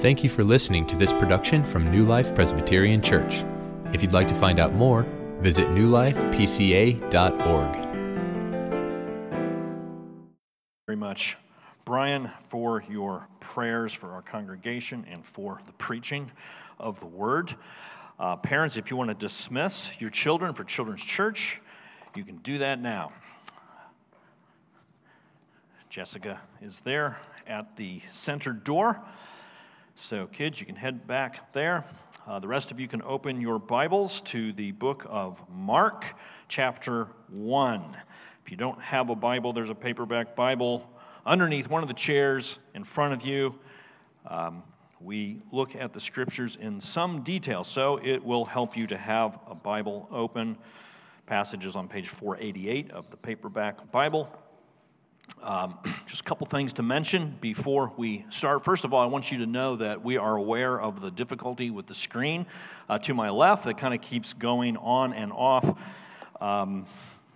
Thank you for listening to this production from New Life Presbyterian Church. If you'd like to find out more, visit newlifepca.org. Very much, Brian, for your prayers for our congregation and for the preaching of the word. Uh, parents, if you want to dismiss your children for Children's Church, you can do that now. Jessica is there at the center door. So, kids, you can head back there. Uh, the rest of you can open your Bibles to the book of Mark, chapter 1. If you don't have a Bible, there's a paperback Bible underneath one of the chairs in front of you. Um, we look at the scriptures in some detail, so it will help you to have a Bible open. Passages on page 488 of the paperback Bible. Um, just a couple things to mention before we start. First of all, I want you to know that we are aware of the difficulty with the screen uh, to my left that kind of keeps going on and off. Um,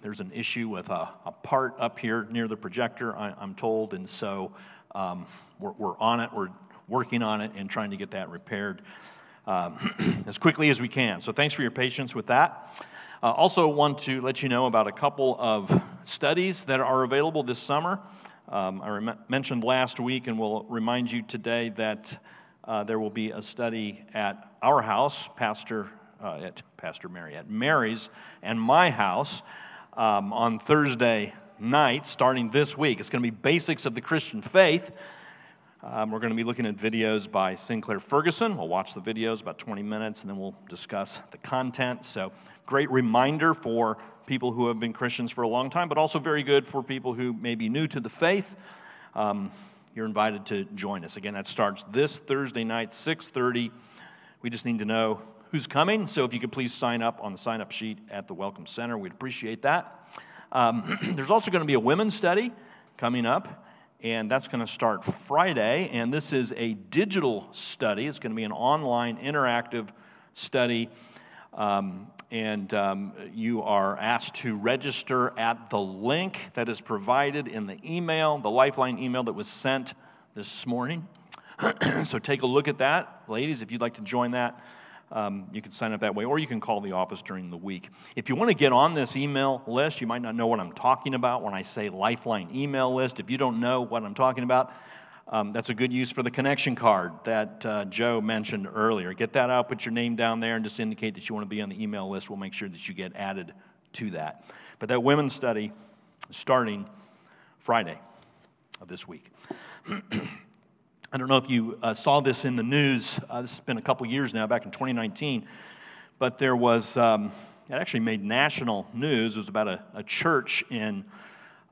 there's an issue with a, a, part up here near the projector, I, am told, and so um, we're, we're, on it. We're working on it and trying to get that repaired um, as quickly as we can. So thanks for your patience with that. Uh, also, want to let you know about a couple of studies that are available this summer. Um, I rem- mentioned last week, and will remind you today that uh, there will be a study at our house, Pastor uh, at Pastor Mary, at Mary's and my house um, on Thursday night, starting this week. It's going to be basics of the Christian faith. Um, we're going to be looking at videos by Sinclair Ferguson. We'll watch the videos about 20 minutes, and then we'll discuss the content. So great reminder for people who have been Christians for a long time, but also very good for people who may be new to the faith. Um, you're invited to join us. Again, that starts this Thursday night, 6:30. We just need to know who's coming, so if you could please sign up on the sign-up sheet at the Welcome Center, we'd appreciate that. Um, there's also going to be a women's study coming up, and that's going to start Friday. And this is a digital study. It's going to be an online interactive study. Um, and um, you are asked to register at the link that is provided in the email, the Lifeline email that was sent this morning. so take a look at that. Ladies, if you'd like to join that, um, you can sign up that way, or you can call the office during the week. If you want to get on this email list, you might not know what I'm talking about when I say Lifeline email list. If you don't know what I'm talking about, um, that's a good use for the connection card that uh, Joe mentioned earlier. Get that out, put your name down there, and just indicate that you want to be on the email list. We'll make sure that you get added to that. But that women's study starting Friday of this week. I don't know if you uh, saw this in the news. Uh, this has been a couple years now, back in 2019. But there was, um, it actually made national news. It was about a, a church in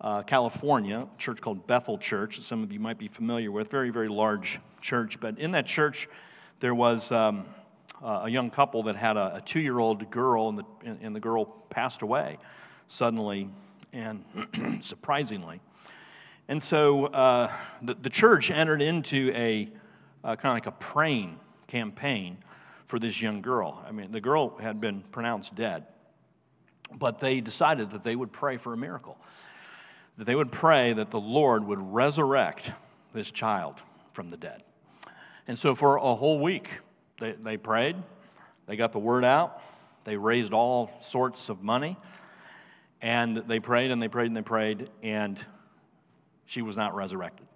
uh, California, a church called Bethel Church, some of you might be familiar with. Very, very large church. But in that church, there was um, a young couple that had a, a two year old girl, and the, and the girl passed away suddenly and surprisingly. And so uh, the, the church entered into a uh, kind of like a praying campaign for this young girl. I mean, the girl had been pronounced dead, but they decided that they would pray for a miracle that they would pray that the Lord would resurrect this child from the dead. And so for a whole week, they, they prayed, they got the word out, they raised all sorts of money, and they prayed and they prayed and they prayed, and she was not resurrected.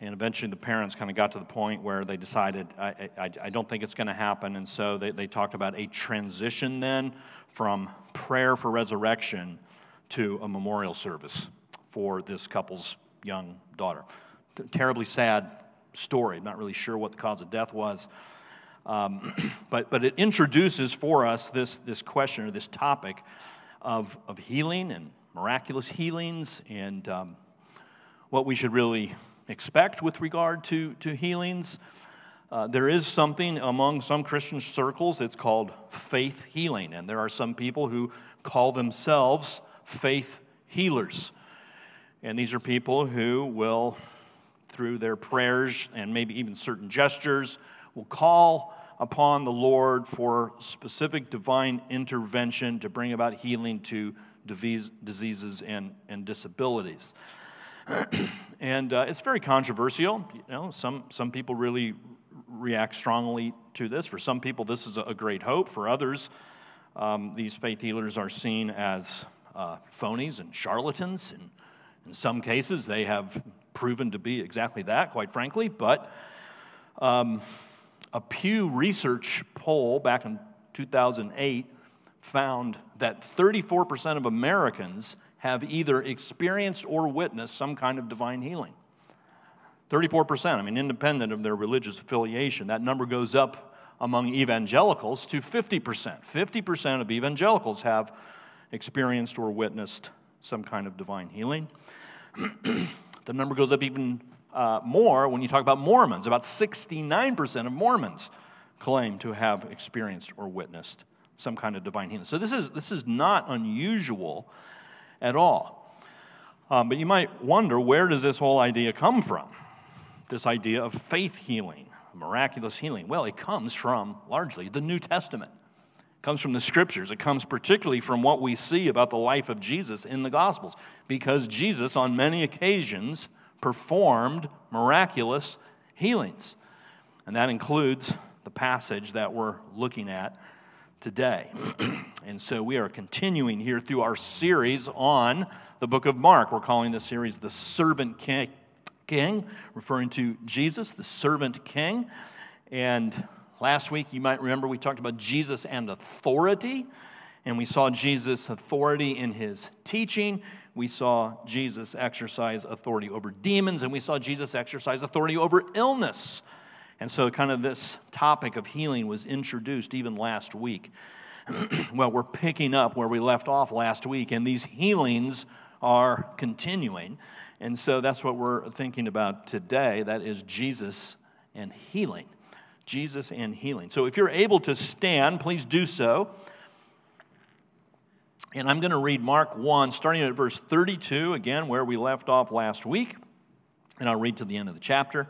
And eventually, the parents kind of got to the point where they decided, I, I, I don't think it's going to happen. And so they, they talked about a transition then from prayer for resurrection to a memorial service for this couple's young daughter. T- terribly sad story. I'm not really sure what the cause of death was. Um, but, but it introduces for us this, this question or this topic of, of healing and miraculous healings and um, what we should really expect with regard to, to healings. Uh, there is something among some Christian circles, it's called faith healing. And there are some people who call themselves faith healers. And these are people who will, through their prayers and maybe even certain gestures, will call upon the Lord for specific divine intervention to bring about healing to disease, diseases and, and disabilities. and uh, it's very controversial. You know, some, some people really react strongly to this. For some people, this is a great hope. For others, um, these faith healers are seen as uh, phonies and charlatans. And in some cases, they have proven to be exactly that, quite frankly. But um, a Pew Research poll back in 2008 found that 34% of Americans have either experienced or witnessed some kind of divine healing. 34%, I mean, independent of their religious affiliation. That number goes up among evangelicals to 50%. 50% of evangelicals have experienced or witnessed some kind of divine healing. the number goes up even uh, more when you talk about Mormons. About 69% of Mormons claim to have experienced or witnessed some kind of divine healing. So this is, this is not unusual at all. Um, but you might wonder where does this whole idea come from? This idea of faith healing, miraculous healing. Well, it comes from largely the New Testament. Comes from the scriptures. It comes particularly from what we see about the life of Jesus in the Gospels. Because Jesus, on many occasions, performed miraculous healings. And that includes the passage that we're looking at today. and so we are continuing here through our series on the book of Mark. We're calling this series The Servant King, referring to Jesus, the Servant King. And last week, you might remember, we talked about Jesus and authority. And we saw Jesus' authority in his teaching. We saw Jesus exercise authority over demons. And we saw Jesus exercise authority over illness. And so, kind of this topic of healing was introduced even last week. well, we're picking up where we left off last week, and these healings are continuing. And so, that's what we're thinking about today. That is Jesus and healing. Jesus and healing. So, if you're able to stand, please do so. And I'm going to read Mark 1, starting at verse 32, again, where we left off last week. And I'll read to the end of the chapter.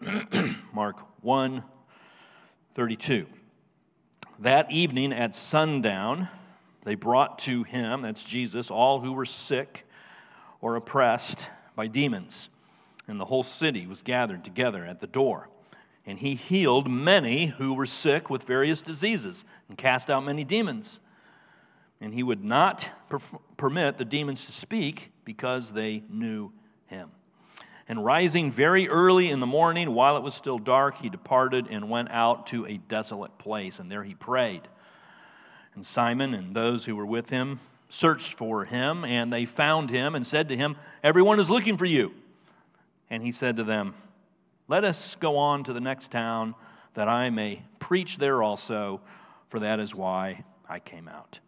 Mark 1 32. That evening at sundown, they brought to him, that's Jesus, all who were sick or oppressed by demons. And the whole city was gathered together at the door. And he healed many who were sick with various diseases and cast out many demons. And he would not per- permit the demons to speak because they knew him. And rising very early in the morning, while it was still dark, he departed and went out to a desolate place, and there he prayed. And Simon and those who were with him searched for him, and they found him and said to him, Everyone is looking for you. And he said to them, Let us go on to the next town, that I may preach there also, for that is why I came out.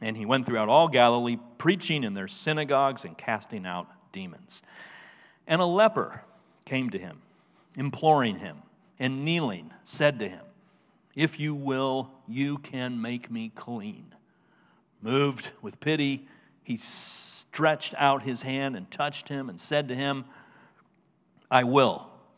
And he went throughout all Galilee, preaching in their synagogues and casting out demons. And a leper came to him, imploring him, and kneeling, said to him, If you will, you can make me clean. Moved with pity, he stretched out his hand and touched him and said to him, I will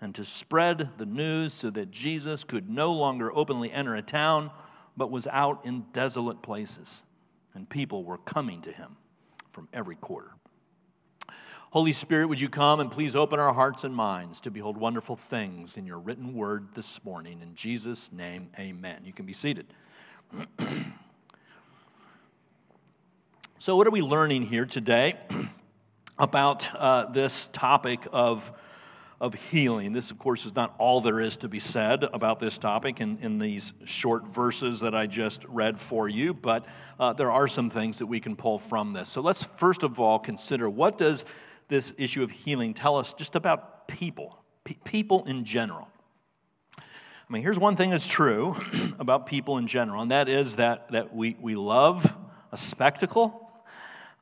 and to spread the news so that Jesus could no longer openly enter a town, but was out in desolate places, and people were coming to him from every quarter. Holy Spirit, would you come and please open our hearts and minds to behold wonderful things in your written word this morning. In Jesus' name, amen. You can be seated. so, what are we learning here today about uh, this topic of, of healing? This, of course, is not all there is to be said about this topic in, in these short verses that I just read for you, but uh, there are some things that we can pull from this. So, let's first of all consider what does this issue of healing tell us just about people, people in general. I mean, here's one thing that's true about people in general, and that is that, that we, we love a spectacle.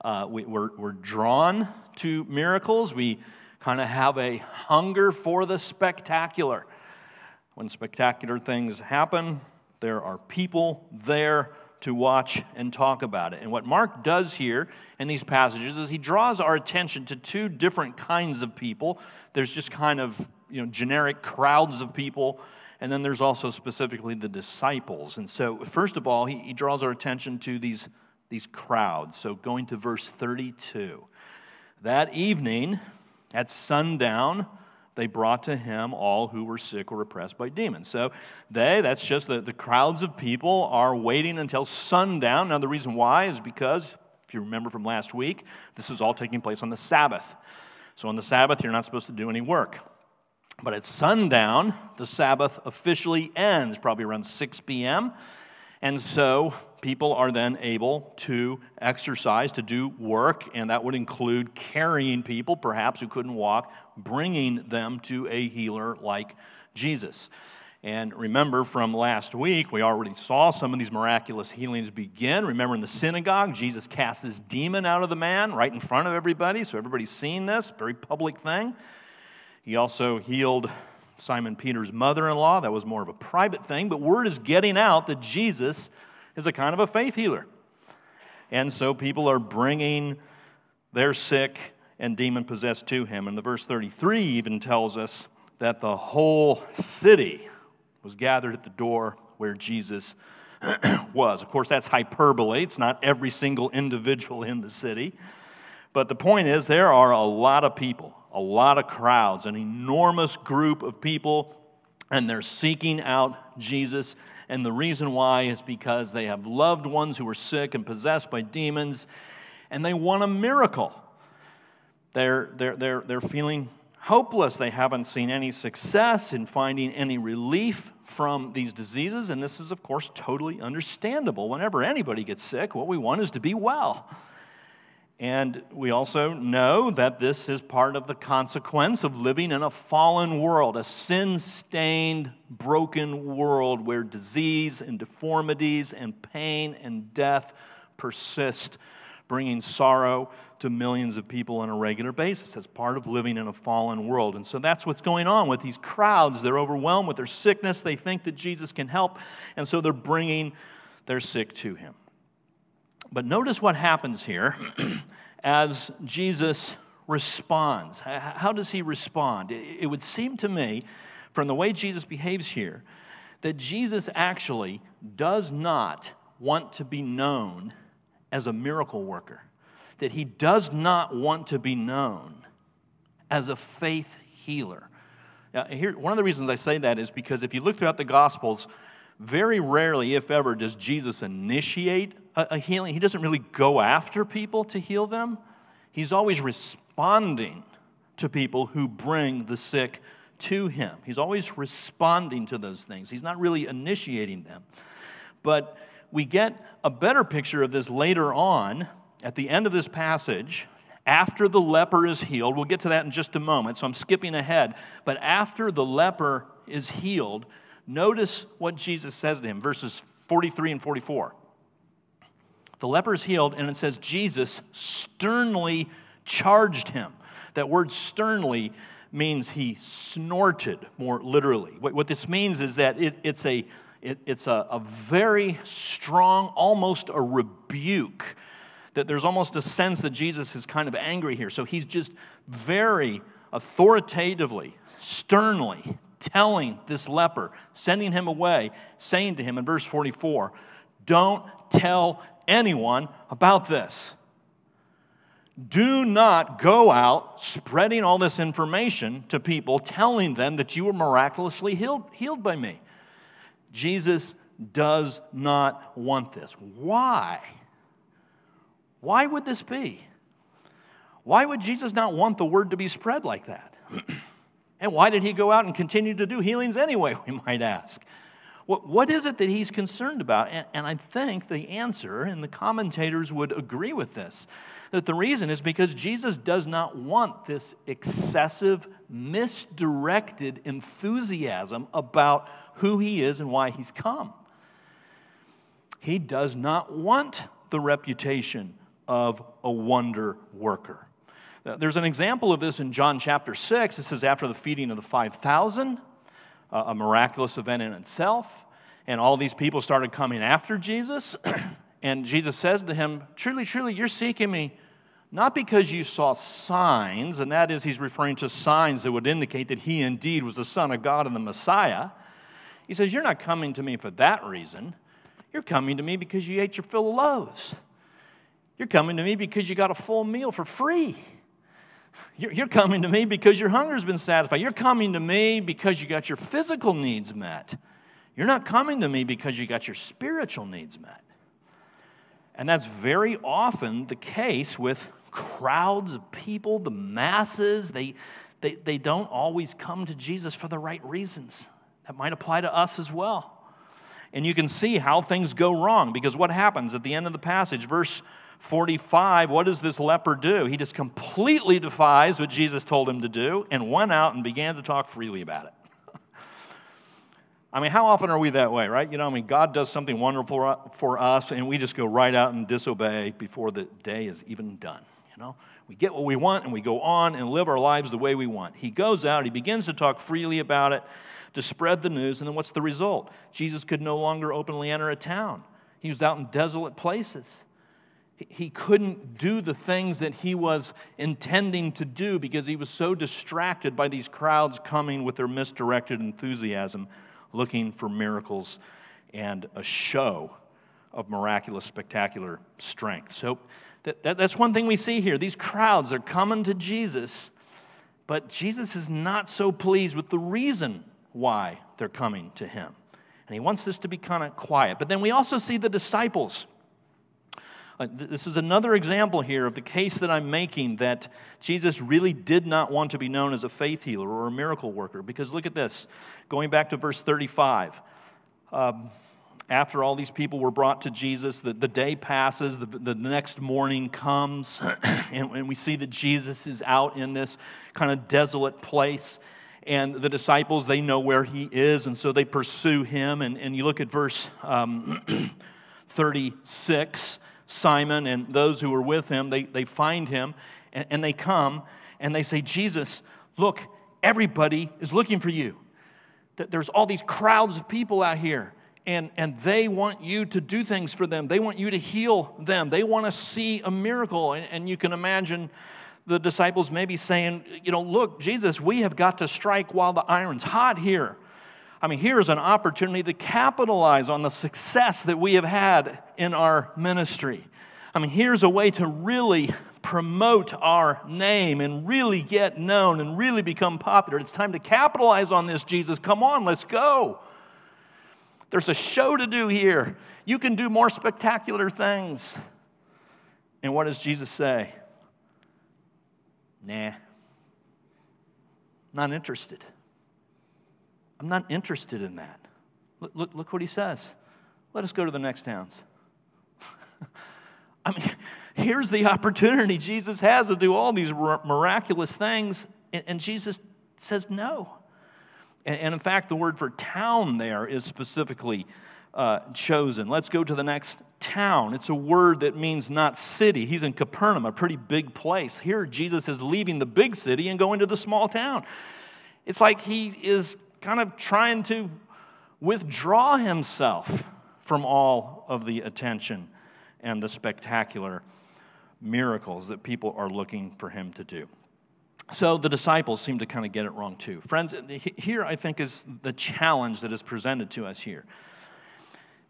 Uh, we, we're, we're drawn to miracles. We kind of have a hunger for the spectacular. When spectacular things happen, there are people there to watch and talk about it. And what Mark does here in these passages is he draws our attention to two different kinds of people. There's just kind of you know, generic crowds of people, and then there's also specifically the disciples. And so, first of all, he, he draws our attention to these, these crowds. So, going to verse 32. That evening, at sundown, they brought to him all who were sick or oppressed by demons. So they, that's just the, the crowds of people are waiting until sundown. Now, the reason why is because, if you remember from last week, this is all taking place on the Sabbath. So on the Sabbath, you're not supposed to do any work. But at sundown, the Sabbath officially ends, probably around 6 p.m. And so people are then able to exercise, to do work, and that would include carrying people, perhaps who couldn't walk, bringing them to a healer like Jesus. And remember from last week, we already saw some of these miraculous healings begin. Remember in the synagogue, Jesus cast this demon out of the man right in front of everybody, so everybody's seen this, very public thing. He also healed Simon Peter's mother in law. That was more of a private thing, but word is getting out that Jesus is a kind of a faith healer. And so people are bringing their sick and demon possessed to him. And the verse 33 even tells us that the whole city was gathered at the door where Jesus was. Of course, that's hyperbole. It's not every single individual in the city. But the point is, there are a lot of people, a lot of crowds, an enormous group of people, and they're seeking out Jesus and the reason why is because they have loved ones who are sick and possessed by demons, and they want a miracle. They're, they're, they're, they're feeling hopeless. They haven't seen any success in finding any relief from these diseases, and this is, of course, totally understandable. Whenever anybody gets sick, what we want is to be well. And we also know that this is part of the consequence of living in a fallen world, a sin stained, broken world where disease and deformities and pain and death persist, bringing sorrow to millions of people on a regular basis. That's part of living in a fallen world. And so that's what's going on with these crowds. They're overwhelmed with their sickness, they think that Jesus can help, and so they're bringing their sick to him. But notice what happens here as Jesus responds. How does he respond? It would seem to me, from the way Jesus behaves here, that Jesus actually does not want to be known as a miracle worker, that he does not want to be known as a faith healer. Now, here, one of the reasons I say that is because if you look throughout the Gospels, very rarely, if ever, does Jesus initiate a, a healing. He doesn't really go after people to heal them, he's always responding to people who bring the sick to him. He's always responding to those things, he's not really initiating them. But we get a better picture of this later on at the end of this passage. After the leper is healed, we'll get to that in just a moment, so I'm skipping ahead. But after the leper is healed, notice what Jesus says to him, verses 43 and 44. The leper is healed, and it says Jesus sternly charged him. That word sternly means he snorted, more literally. What, what this means is that it, it's, a, it, it's a, a very strong, almost a rebuke. That there's almost a sense that Jesus is kind of angry here. So he's just very authoritatively, sternly telling this leper, sending him away, saying to him in verse 44, Don't tell anyone about this. Do not go out spreading all this information to people, telling them that you were miraculously healed, healed by me. Jesus does not want this. Why? Why would this be? Why would Jesus not want the word to be spread like that? and why did he go out and continue to do healings anyway, we might ask? What, what is it that he's concerned about? And, and I think the answer, and the commentators would agree with this, that the reason is because Jesus does not want this excessive, misdirected enthusiasm about who he is and why he's come. He does not want the reputation of a wonder worker. Uh, there's an example of this in John chapter 6. This is after the feeding of the 5,000 uh, a miraculous event in itself. And all these people started coming after Jesus. and Jesus says to him, Truly, truly, you're seeking me not because you saw signs, and that is, he's referring to signs that would indicate that he indeed was the Son of God and the Messiah. He says, You're not coming to me for that reason. You're coming to me because you ate your fill of loaves. You're coming to me because you got a full meal for free. You're coming to me because your hunger's been satisfied. You're coming to me because you got your physical needs met. You're not coming to me because you got your spiritual needs met. And that's very often the case with crowds of people, the masses. They, they, they don't always come to Jesus for the right reasons. That might apply to us as well. And you can see how things go wrong because what happens at the end of the passage, verse 45, what does this leper do? He just completely defies what Jesus told him to do and went out and began to talk freely about it. I mean, how often are we that way, right? You know, I mean, God does something wonderful for us, and we just go right out and disobey before the day is even done. You know, we get what we want, and we go on and live our lives the way we want. He goes out, he begins to talk freely about it, to spread the news, and then what's the result? Jesus could no longer openly enter a town. He was out in desolate places. He couldn't do the things that he was intending to do because he was so distracted by these crowds coming with their misdirected enthusiasm looking for miracles and a show of miraculous, spectacular strength. So that, that, that's one thing we see here. These crowds are coming to Jesus, but Jesus is not so pleased with the reason why they're coming to him. And he wants this to be kind of quiet. But then we also see the disciples uh, this is another example here of the case that I'm making that Jesus really did not want to be known as a faith healer or a miracle worker. Because look at this, going back to verse 35. Um, after all these people were brought to Jesus, the, the day passes, the, the next morning comes, and, and we see that Jesus is out in this kind of desolate place and the disciples they know where he is and so they pursue him and, and you look at verse um, 36 Simon and those who were with him, they, they find him and, and they come and they say, Jesus, look, everybody is looking for you. There's all these crowds of people out here and, and they want you to do things for them. They want you to heal them. They want to see a miracle. And, and, you can imagine the disciples maybe saying, You know, look, Jesus, we have got to strike while the iron's hot here. I mean, here's an opportunity to capitalize on the success that we have had in our ministry. I mean, here's a way to really promote our name and really get known and really become popular. It's time to capitalize on this, Jesus. Come on, let's go. There's a show to do here. You can do more spectacular things. And what does Jesus say? Nah, not interested. I'm not interested in that. Look, look, look what he says. Let us go to the next towns. I mean, here's the opportunity Jesus has to do all these miraculous things, and, Jesus says no. And, and, in fact, the word for town there is specifically uh, chosen. Let's go to the next town. It's a word that means not city. He's in Capernaum, a pretty big place. Here, Jesus is leaving the big city and going to the small town. It's like he is kind of trying to withdraw himself from all of the attention and the spectacular miracles that people are looking for him to do. So the disciples seem to kind of get it wrong too. Friends, here I think is the challenge that is presented to us here.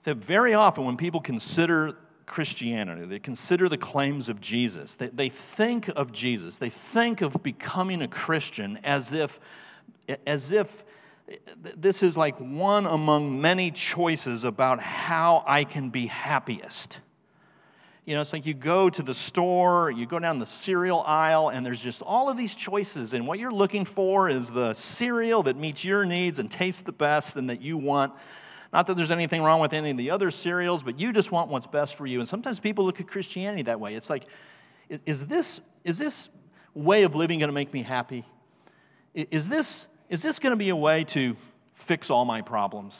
That very often when people consider Christianity, they consider the claims of Jesus, they, they think of Jesus, they think of becoming a Christian as if, as if this is like one among many choices about how I can be happiest. You know, it's like you go to the store, you go down the cereal aisle, and there's just all of these choices. And what you're looking for is the cereal that meets your needs and tastes the best and that you want. Not that there's anything wrong with any of the other cereals, but you just want what's best for you. And sometimes people look at Christianity that way. It's like, is this, is this way of living going to make me happy? Is this is this going to be a way to fix all my problems?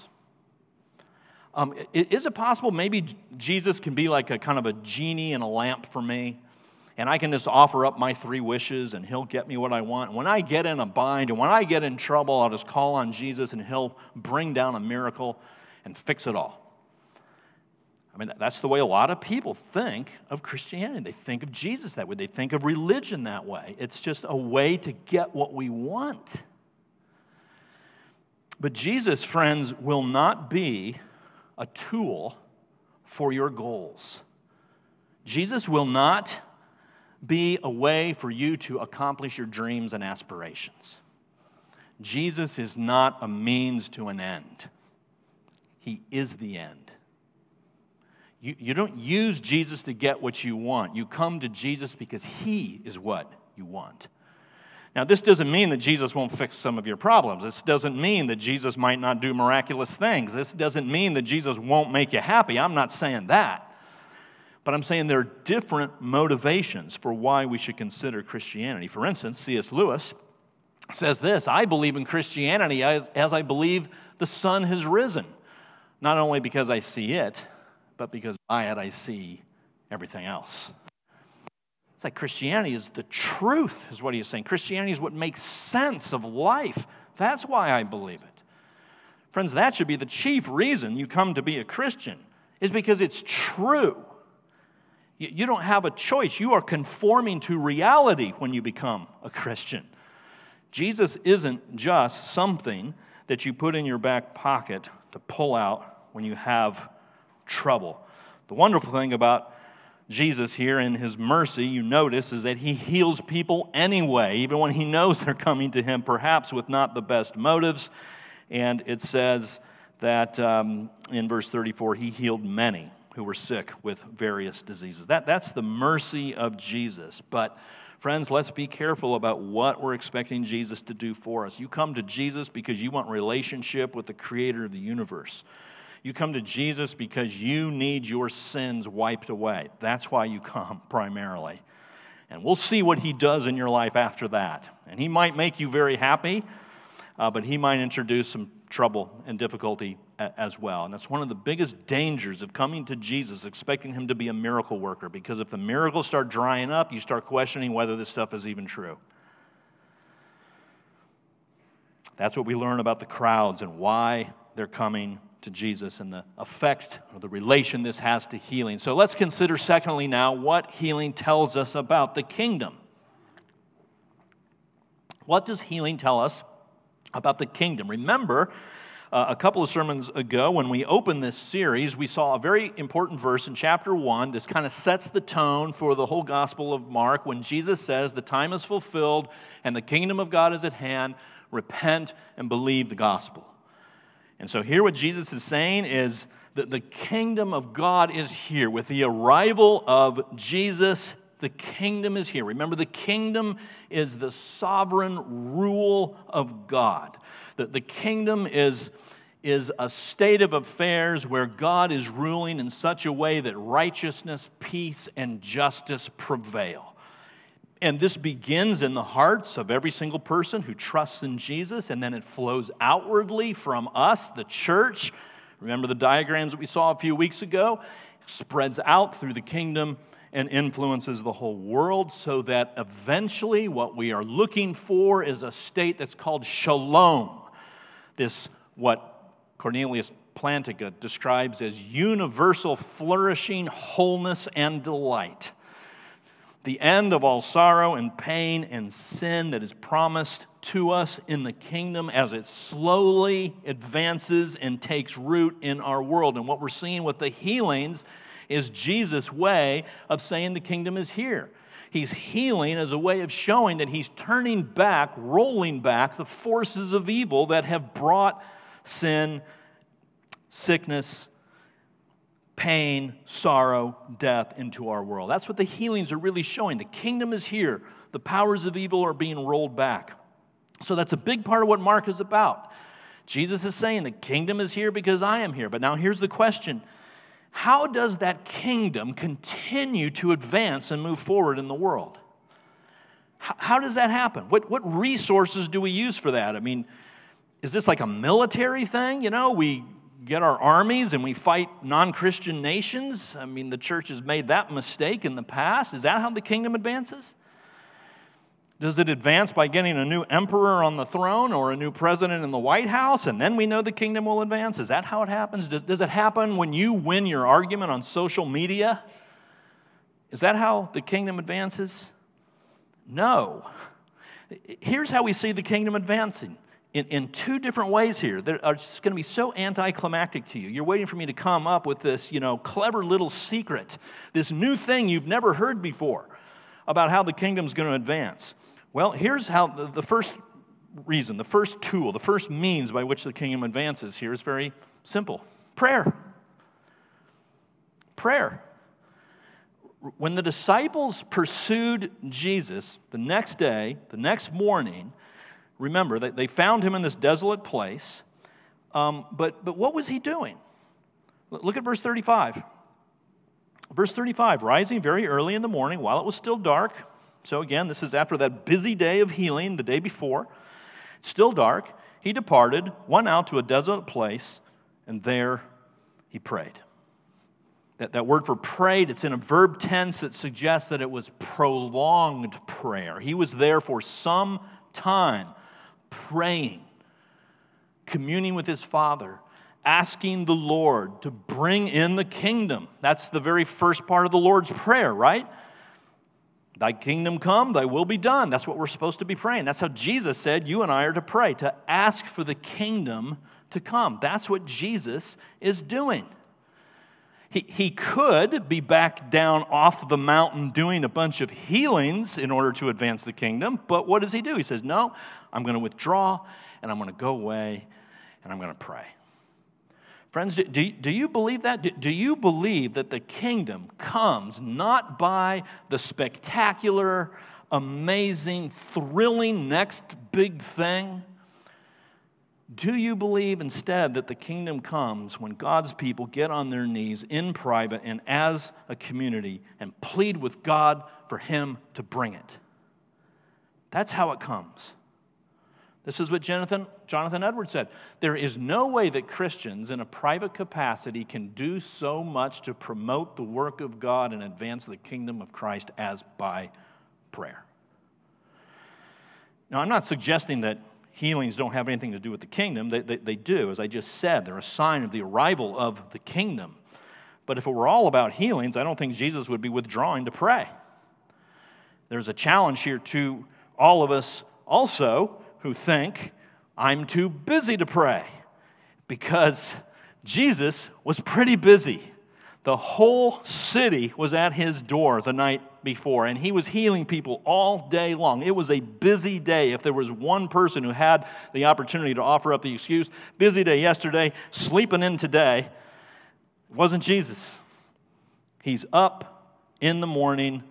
Um, is it possible maybe Jesus can be like a kind of a genie in a lamp for me? And I can just offer up my three wishes and he'll get me what I want. When I get in a bind and when I get in trouble, I'll just call on Jesus and he'll bring down a miracle and fix it all. I mean, that's the way a lot of people think of Christianity. They think of Jesus that way, they think of religion that way. It's just a way to get what we want. But Jesus, friends, will not be a tool for your goals. Jesus will not be a way for you to accomplish your dreams and aspirations. Jesus is not a means to an end, He is the end. You, you don't use Jesus to get what you want. You come to Jesus because He is what you want. Now, this doesn't mean that Jesus won't fix some of your problems. This doesn't mean that Jesus might not do miraculous things. This doesn't mean that Jesus won't make you happy. I'm not saying that. But I'm saying there are different motivations for why we should consider Christianity. For instance, C.S. Lewis says this I believe in Christianity as, as I believe the sun has risen, not only because I see it, but because by it I see everything else. It's like Christianity is the truth, is what he's saying. Christianity is what makes sense of life. That's why I believe it. Friends, that should be the chief reason you come to be a Christian, is because it's true. You don't have a choice. You are conforming to reality when you become a Christian. Jesus isn't just something that you put in your back pocket to pull out when you have trouble. The wonderful thing about Jesus here in his mercy, you notice, is that he heals people anyway, even when he knows they're coming to him, perhaps with not the best motives. And it says that um, in verse 34, he healed many who were sick with various diseases. That, that's the mercy of Jesus. But, friends, let's be careful about what we're expecting Jesus to do for us. You come to Jesus because you want relationship with the creator of the universe. You come to Jesus because you need your sins wiped away. That's why you come primarily. And we'll see what he does in your life after that. And he might make you very happy, uh, but he might introduce some trouble and difficulty a- as well. And that's one of the biggest dangers of coming to Jesus, expecting him to be a miracle worker, because if the miracles start drying up, you start questioning whether this stuff is even true. That's what we learn about the crowds and why they're coming to Jesus and the effect or the relation this has to healing. So let's consider, secondly, now what healing tells us about the kingdom. What does healing tell us about the kingdom? Remember, uh, a couple of sermons ago, when we opened this series, we saw a very important verse in chapter 1. This kind of sets the tone for the whole Gospel of Mark when Jesus says, The time is fulfilled and the kingdom of God is at hand. Repent and believe the gospel. And so, here, what Jesus is saying is that the kingdom of God is here. With the arrival of Jesus, the kingdom is here. Remember, the kingdom is the sovereign rule of God. The, the kingdom is, is a state of affairs where God is ruling in such a way that righteousness, peace, and justice prevail. And this begins in the hearts of every single person who trusts in Jesus, and then it flows outwardly from us, the church. Remember the diagrams that we saw a few weeks ago? spreads out through the kingdom and influences the whole world so that eventually what we are looking for is a state that's called shalom. This, what Cornelius Plantinga describes as universal flourishing, wholeness, and delight the end of all sorrow and pain and sin that is promised to us in the kingdom as it slowly advances and takes root in our world. And what we're seeing with the healings is Jesus' way of saying the kingdom is here. He's healing as a way of showing that he's turning back, rolling back the forces of evil that have brought sin, sickness, pain, sorrow, death into our world. That's what the healings are really showing. The kingdom is here, the powers of evil are being rolled back. So that's a big part of what Mark is about. Jesus is saying the kingdom is here because I am here. But now here's the question How does that kingdom continue to advance and move forward in the world? How, does that happen? What, what resources do we use for that? I mean, is this like a military thing? You know, we get our armies and we fight non Christian nations? I mean, the church has made that mistake in the past. Is that how the kingdom advances? Does it advance by getting a new emperor on the throne or a new president in the White House and then we know the kingdom will advance? Is that how it happens? Does, does it happen when you win your argument on social media? Is that how the kingdom advances? No. Here's how we see the kingdom advancing in, in two different ways here that are just going to be so anticlimactic to you. You're waiting for me to come up with this, you know, clever little secret, this new thing you've never heard before about how the kingdom's going to advance. Well, here's how the, the first reason, the first tool, the first means by which the kingdom advances here is very simple prayer. Prayer. When the disciples pursued Jesus the next day, the next morning, remember, they, they found him in this desolate place. Um, but, but what was he doing? Look at verse 35. Verse 35 rising very early in the morning while it was still dark. So, again, this is after that busy day of healing the day before. Still dark. He departed, went out to a desolate place, and there he prayed. That, that word for prayed, it's in a verb tense that suggests that it was prolonged prayer. He was there for some time praying, communing with his Father, asking the Lord to bring in the kingdom. That's the very first part of the Lord's Prayer, right? Thy kingdom come, thy will be done. That's what we're supposed to be praying. That's how Jesus said you and I are to pray, to ask for the kingdom to come. That's what Jesus is doing. He, he could be back down off the mountain doing a bunch of healings in order to advance the kingdom, but what does he do? He says, No, I'm going to withdraw and I'm going to go away and I'm going to pray. Friends, do, do you believe that? Do, do you believe that the kingdom comes not by the spectacular, amazing, thrilling next big thing? Do you believe instead that the kingdom comes when God's people get on their knees in private and as a community and plead with God for Him to bring it? That's how it comes. This is what Jonathan, Jonathan Edwards said. There is no way that Christians in a private capacity can do so much to promote the work of God and advance the kingdom of Christ as by prayer. Now, I'm not suggesting that healings don't have anything to do with the kingdom. They, they, they, do, as I just said. They're a sign of the arrival of the kingdom. But if it were all about healings, I don't think Jesus would be withdrawing to pray. There's a challenge here to all of us also who think I'm too busy to pray because Jesus was pretty busy. The whole city was at his door the night before, and he was healing people all day long. It was a busy day. If there was one person who had the opportunity to offer up the excuse, busy day yesterday, sleeping in today, it wasn't Jesus. He's up in the morning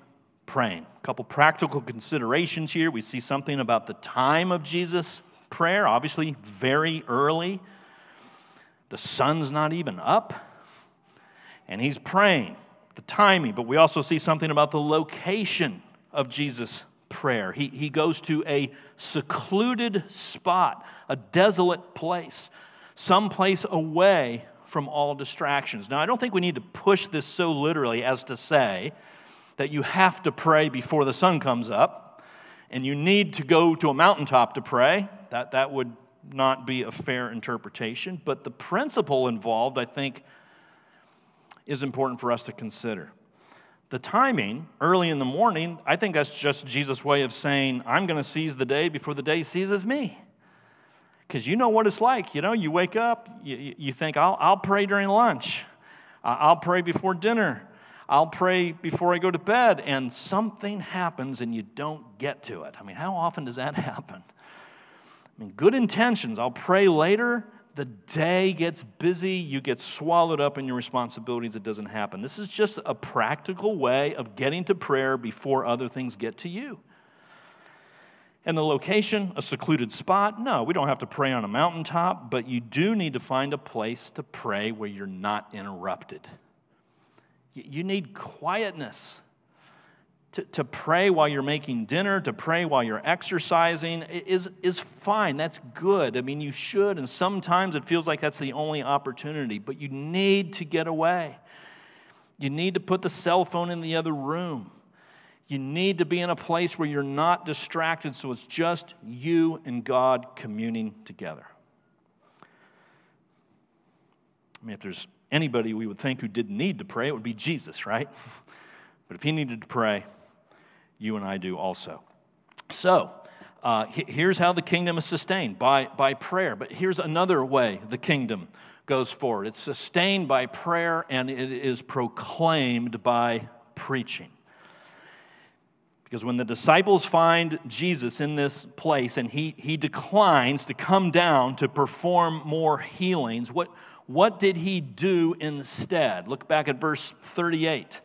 praying. A couple practical considerations here. We see something about the time of Jesus' prayer, obviously, very early. The sun's not even up and he's praying, the timing, but we also see something about the location of Jesus' prayer. He, he goes to a secluded spot, a desolate place, some place away from all distractions. Now, I don't think we need to push this so literally as to say that you have to pray before the sun comes up and you need to go to a mountaintop to pray. That, that would not be a fair interpretation. But the principle involved, I think, is important for us to consider. The timing, early in the morning, I think that's just Jesus' way of saying, I'm going to seize the day before the day seizes me. Because you know what it's like. You know, you wake up, you, you think, I'll, I'll pray during lunch, I'll pray before dinner, I'll pray before I go to bed, and something happens and you don't get to it. I mean, how often does that happen? I mean, good intentions, I'll pray later, the day gets busy, you get swallowed up in your responsibilities, it doesn't happen. This is just a practical way of getting to prayer before other things get to you. And the location, a secluded spot? No, we don't have to pray on a mountaintop, but you do need to find a place to pray where you're not interrupted. You need quietness to, to pray while you're making dinner, to pray while you're exercising is, is fine. That's good. I mean, you should, and sometimes it feels like that's the only opportunity, but you need to get away. You need to put the cell phone in the other room. You need to be in a place where you're not distracted, so it's just you and God communing together. I mean, if there's anybody we would think who didn't need to pray, it would be Jesus, right? But if he needed to pray, you and I do also. So, uh, here's how the kingdom is sustained by, by prayer. But here's another way the kingdom goes forward it's sustained by prayer and it is proclaimed by preaching. Because when the disciples find Jesus in this place and he, he declines to come down to perform more healings, what, what did he do instead? Look back at verse 38.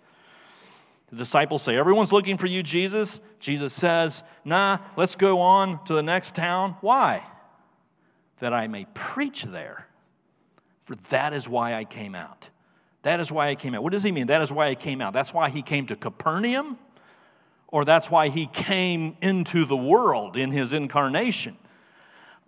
The disciples say, Everyone's looking for you, Jesus. Jesus says, Nah, let's go on to the next town. Why? That I may preach there. For that is why I came out. That is why I came out. What does he mean? That is why I came out. That's why he came to Capernaum? Or that's why he came into the world in his incarnation?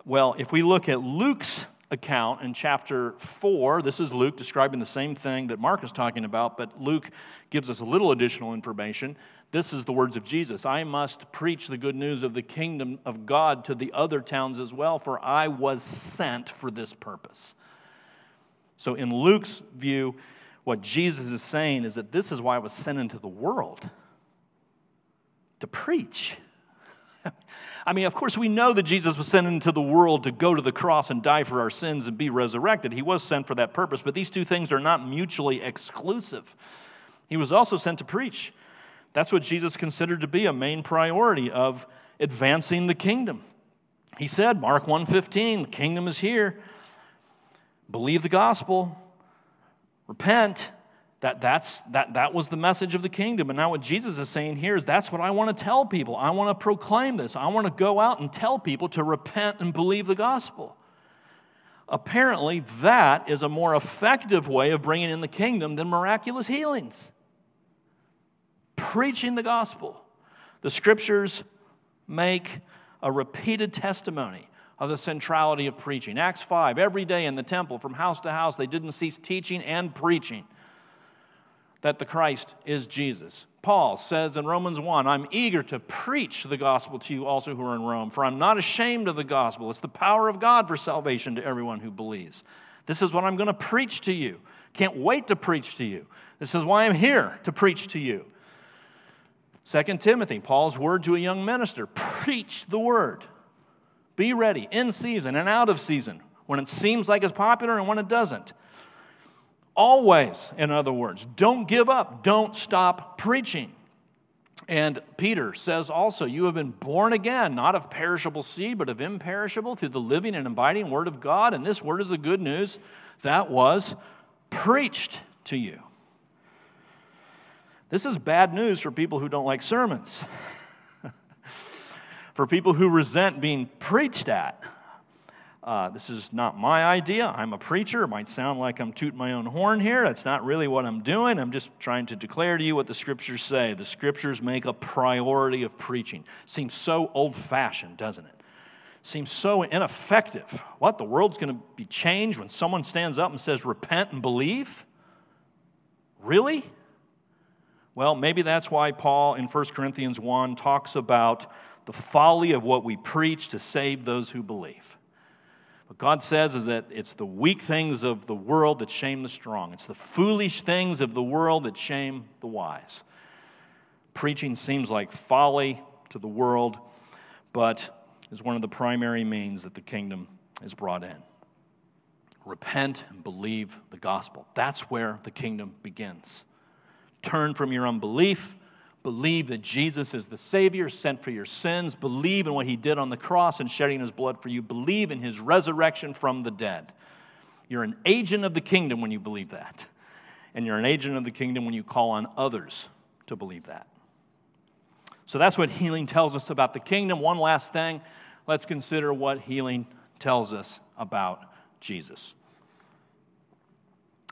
Well, if we look at Luke's account in chapter 4. This is Luke describing the same thing that Mark is talking about, but Luke gives us a little additional information. This is the words of Jesus I must preach the good news of the kingdom of God to the other towns as well, for I was sent for this purpose. So, in Luke's view, what Jesus is saying is that this is why I was sent into the world to preach. I mean, of course, we know that Jesus was sent into the world to go to the cross and die for our sins and be resurrected. He was sent for that purpose, but these two things are not mutually exclusive. He was also sent to preach. That's what Jesus considered to be a main priority of advancing the kingdom. He said, Mark 1:15, the kingdom is here. Believe the gospel. Repent that, that's, that, that was the message of the kingdom. And now, what Jesus is saying here is that's what I want to tell people. I want to proclaim this. I want to go out and tell people to repent and believe the gospel. Apparently, that is a more effective way of bringing in the kingdom than miraculous healings. Preaching the gospel. The scriptures make a repeated testimony of the centrality of preaching. Acts 5, every day in the temple, from house to house, they didn't cease teaching and preaching that the Christ is Jesus. Paul says in Romans 1 I'm eager to preach the gospel to you also who are in Rome, for I'm not ashamed of the gospel. It's the power of God for salvation to everyone who believes. This is what I'm going to preach to you. Can't wait to preach to you. This is why I'm here to preach to you. 2 Timothy, Paul's word to a young minister preach the word. Be ready in season and out of season, when it seems like it's popular and when it doesn't. Always, in other words, don't give up, don't stop preaching. And Peter says also, You have been born again, not of perishable seed, but of imperishable, through the living and abiding word of God. And this word is the good news that was preached to you. This is bad news for people who don't like sermons, for people who resent being preached at. Uh, this is not my idea. I'm a preacher. It might sound like I'm tooting my own horn here. That's not really what I'm doing. I'm just trying to declare to you what the scriptures say. The scriptures make a priority of preaching. Seems so old fashioned, doesn't it? Seems so ineffective. What? The world's going to be changed when someone stands up and says, repent and believe? Really? Well, maybe that's why Paul in 1 Corinthians 1 talks about the folly of what we preach to save those who believe. What God says is that it's the weak things of the world that shame the strong, it's the foolish things of the world that shame the wise. Preaching seems like folly to the world, but is one of the primary means that the kingdom is brought in. Repent and believe the gospel. That's where the kingdom begins. Turn from your unbelief Believe that Jesus is the Savior sent for your sins. Believe in what He did on the cross and shedding His blood for you. Believe in His resurrection from the dead. You're an agent of the kingdom when you believe that. And you're an agent of the kingdom when you call on others to believe that. So that's what healing tells us about the kingdom. One last thing let's consider what healing tells us about Jesus.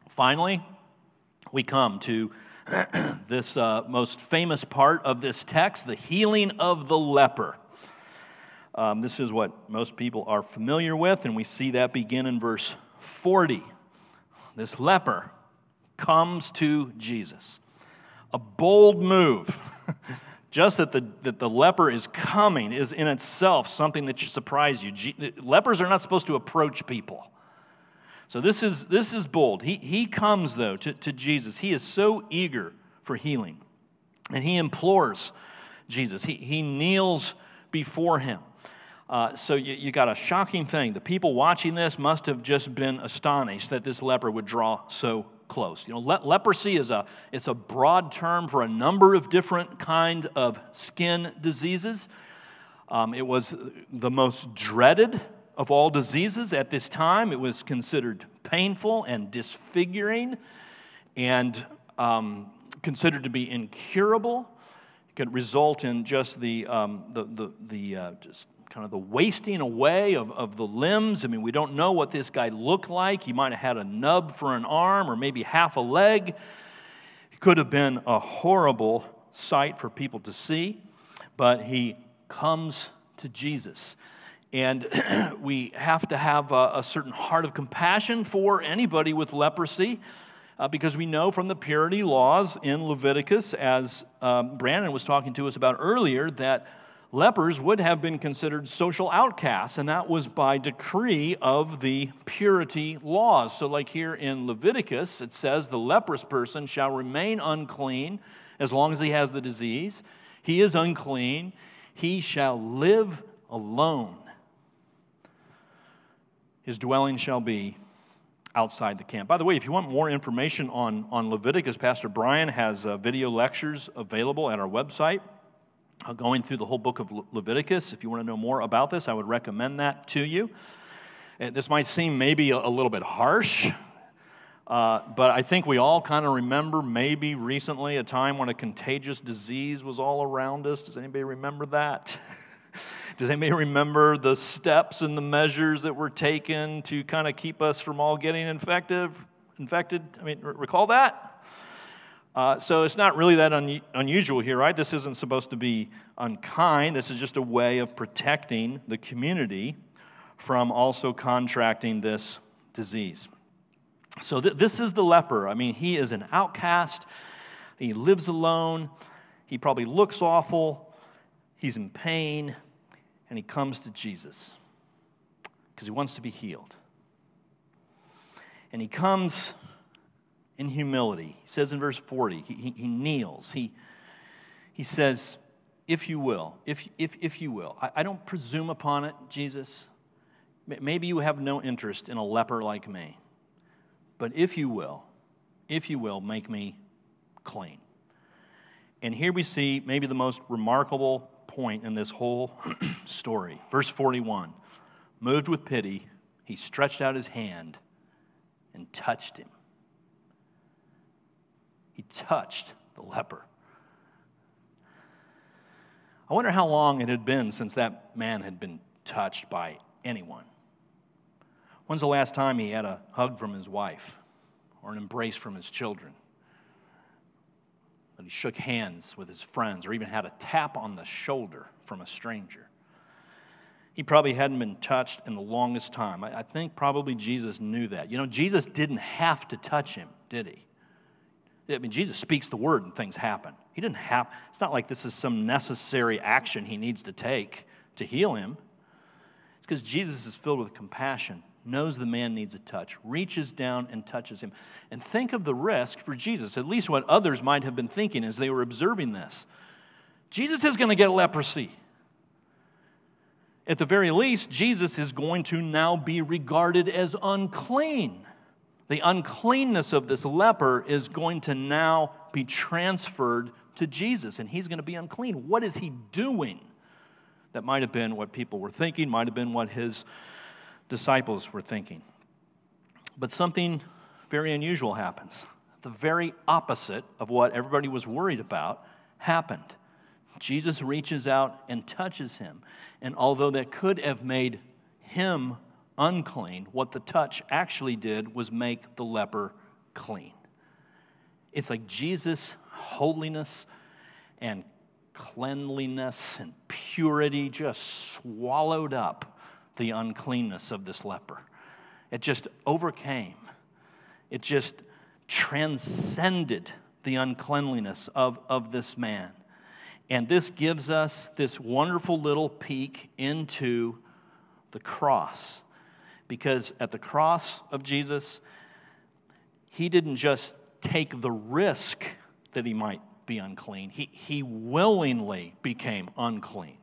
Finally, we come to this uh, most famous part of this text the healing of the leper. Um, this is what most people are familiar with, and we see that begin in verse 40. This leper comes to Jesus. A bold move just that the, that the leper is coming is in itself something that should surprise you. G- lepers are not supposed to approach people. So this is, this is bold. He, he comes, though, to, to Jesus. He is so eager for healing. And he implores Jesus. He, he kneels before him. Uh, so you, you got a shocking thing. The people watching this must have just been astonished that this leper would draw so close. You know, le- leprosy is a it's a broad term for a number of different kind of skin diseases. Um, it was the most dreaded of all diseases at this time. It was considered painful and disfiguring, and um, considered to be incurable. It could result in just the um, the the, the uh, just kind of the wasting away of, of the limbs. I mean, we don't know what this guy looked like. He might have had a nub for an arm or maybe half a leg. It could have been a horrible sight for people to see, but he comes to Jesus. And we have to have a, a, certain heart of compassion for anybody with leprosy. Uh, because we know from the purity laws in Leviticus, as um, Brandon was talking to us about earlier, that lepers would have been considered social outcasts, and that was by decree of the purity laws. So, like here in Leviticus, it says the leprous person shall remain unclean as long as he has the disease. He is unclean. He shall live alone. His dwelling shall be outside the camp. By the way, if you want more information on, on Leviticus, Pastor Brian has uh, video lectures available at our website. Uh, going through the whole book of Leviticus. If you want to know more about this, I would recommend that to you. And this might seem maybe a, a little bit harsh, uh, but I think we all kind of remember maybe recently a time when a contagious disease was all around us. Does anybody remember that? Does anybody remember the steps and the measures that were taken to kind of keep us from all getting infected? Infected? I mean, recall that? Uh, so it's not really that un- unusual here, right? This isn't supposed to be unkind. This is just a way of protecting the community from also contracting this disease. So th- this is the leper. I mean, he is an outcast. He lives alone. He probably looks awful. He's in pain. And he comes to Jesus because he wants to be healed. And he comes in humility. He says in verse 40, he, he, he kneels. He, he says, If you will, if, if, if you will. I, I don't presume upon it, Jesus. Maybe you have no interest in a leper like me. But if you will, if you will, make me clean. And here we see maybe the most remarkable point in this whole story. Verse 41 Moved with pity, he stretched out his hand and touched him. He touched the leper. I wonder how long it had been since that man had been touched by anyone. When's the last time he had a hug from his wife or an embrace from his children? That he shook hands with his friends or even had a tap on the shoulder from a stranger. He probably hadn't been touched in the longest time. I, think probably Jesus knew that. You know, Jesus didn't have to touch him, did he? I mean, Jesus speaks the word and things happen. He didn't have, it's not like this is some necessary action he needs to take to heal him. It's because Jesus is filled with compassion, knows the man needs a touch, reaches down and touches him. And think of the risk for Jesus, at least what others might have been thinking as they were observing this. Jesus is going to get leprosy. At the very least, Jesus is going to now be regarded as unclean the uncleanness of this leper is going to now be transferred to Jesus, and he's going to be unclean. What is he doing? That might have been what people were thinking, might have been what his disciples were thinking. But something very unusual happens. The very opposite of what everybody was worried about happened. Jesus reaches out and touches him. And although that could have made him unclean, what the touch actually did was make the leper clean. It's like Jesus' holiness and cleanliness and purity just swallowed up the uncleanness of this leper. It just overcame, it just transcended the uncleanliness of, of this man. And this gives us this wonderful little peek into the cross. Because at the cross of Jesus, he didn't just take the risk that he might be unclean, he, he willingly became unclean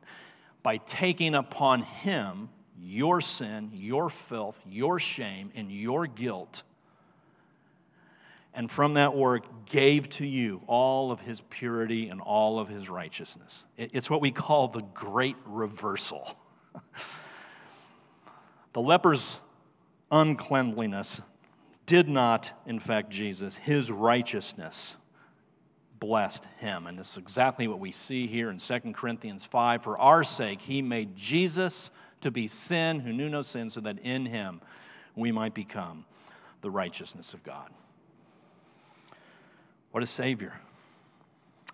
by taking upon him your sin, your filth, your shame, and your guilt. And from that work, gave to you all of his purity and all of his righteousness. It's what we call the great reversal. the leper's uncleanliness did not infect Jesus, his righteousness blessed him. And this is exactly what we see here in 2 Corinthians 5. For our sake, he made Jesus to be sin who knew no sin, so that in him we might become the righteousness of God. What a Savior!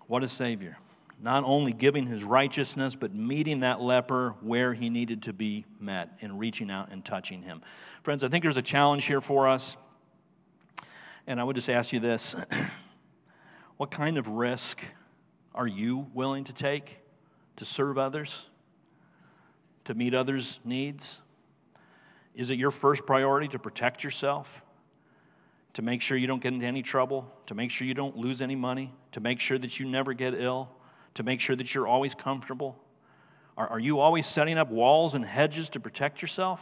What a Savior. Not only giving his righteousness, but meeting that leper where he needed to be met and reaching out and touching him. Friends, I think there's a challenge here for us. And I would just ask you this what kind of risk are you willing to take to serve others? To meet others' needs? Is it your first priority to protect yourself? To make sure you don't get into any trouble? To make sure you don't lose any money? To make sure that you never get ill? To make sure that you're always comfortable? Are, are you always setting up walls and hedges to protect yourself?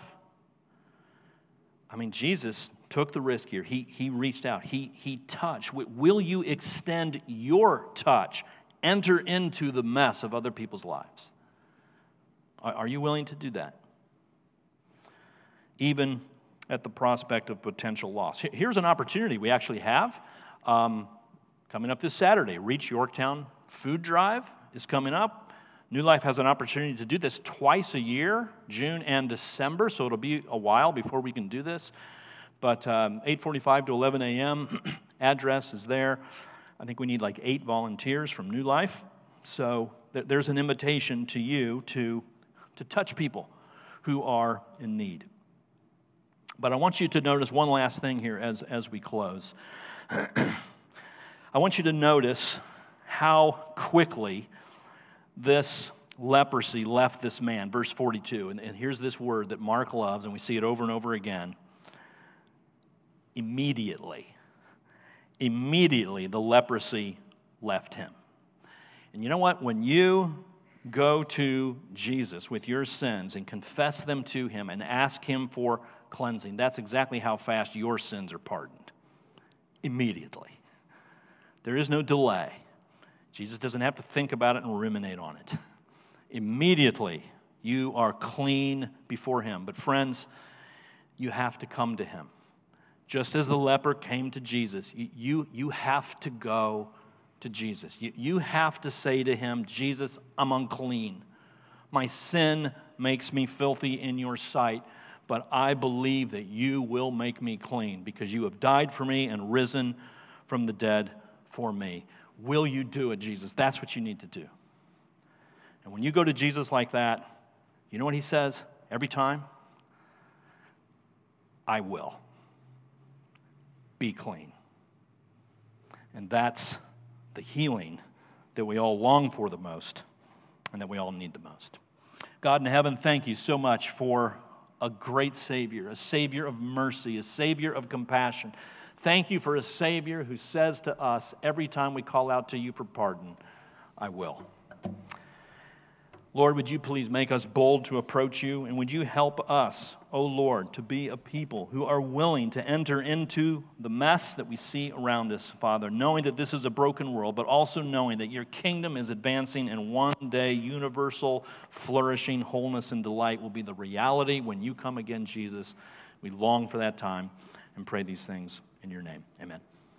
I mean, Jesus took the risk here. He, he reached out, he, he touched. Will you extend your touch, enter into the mess of other people's lives? Are you willing to do that? Even at the prospect of potential loss. Here's an opportunity we actually have um, coming up this Saturday. Reach Yorktown Food Drive is coming up. New Life has an opportunity to do this twice a year, June and December, so it'll be a while before we can do this. But um, 8:45 to 11 a.m. address is there. I think we need like eight volunteers from New Life. So th- there's an invitation to you to to touch people who are in need. But I want you to notice one last thing here as, as we close. I want you to notice how quickly this leprosy left this man. Verse 42. And, and here's this word that Mark loves, and we see it over and over again. Immediately. Immediately, the leprosy left him. And you know what? When you go to Jesus with your sins and confess them to him and ask him for cleansing, that's exactly how fast your sins are pardoned. Immediately. There is no delay. Jesus doesn't have to think about it and ruminate on it. Immediately, you are clean before him. But, friends, you have to come to him. Just as the leper came to Jesus, you, you have to go to Jesus. You, you have to say to him, Jesus, I'm unclean. My sin makes me filthy in your sight, but I believe that you will make me clean because you have died for me and risen from the dead for me. Will you do it, Jesus? That's what you need to do. And when you go to Jesus like that, you know what he says every time? I will. Be clean. And that's the healing that we all long for the most and that we all need the most. God in heaven, thank you so much for a great Savior, a Savior of mercy, a Savior of compassion. Thank you for a Savior who says to us every time we call out to you for pardon, I will. Lord, would you please make us bold to approach you? And would you help us, O oh Lord, to be a people who are willing to enter into the mess that we see around us, Father, knowing that this is a broken world, but also knowing that your kingdom is advancing and one day universal, flourishing wholeness and delight will be the reality when you come again, Jesus. We long for that time and pray these things in your name. Amen.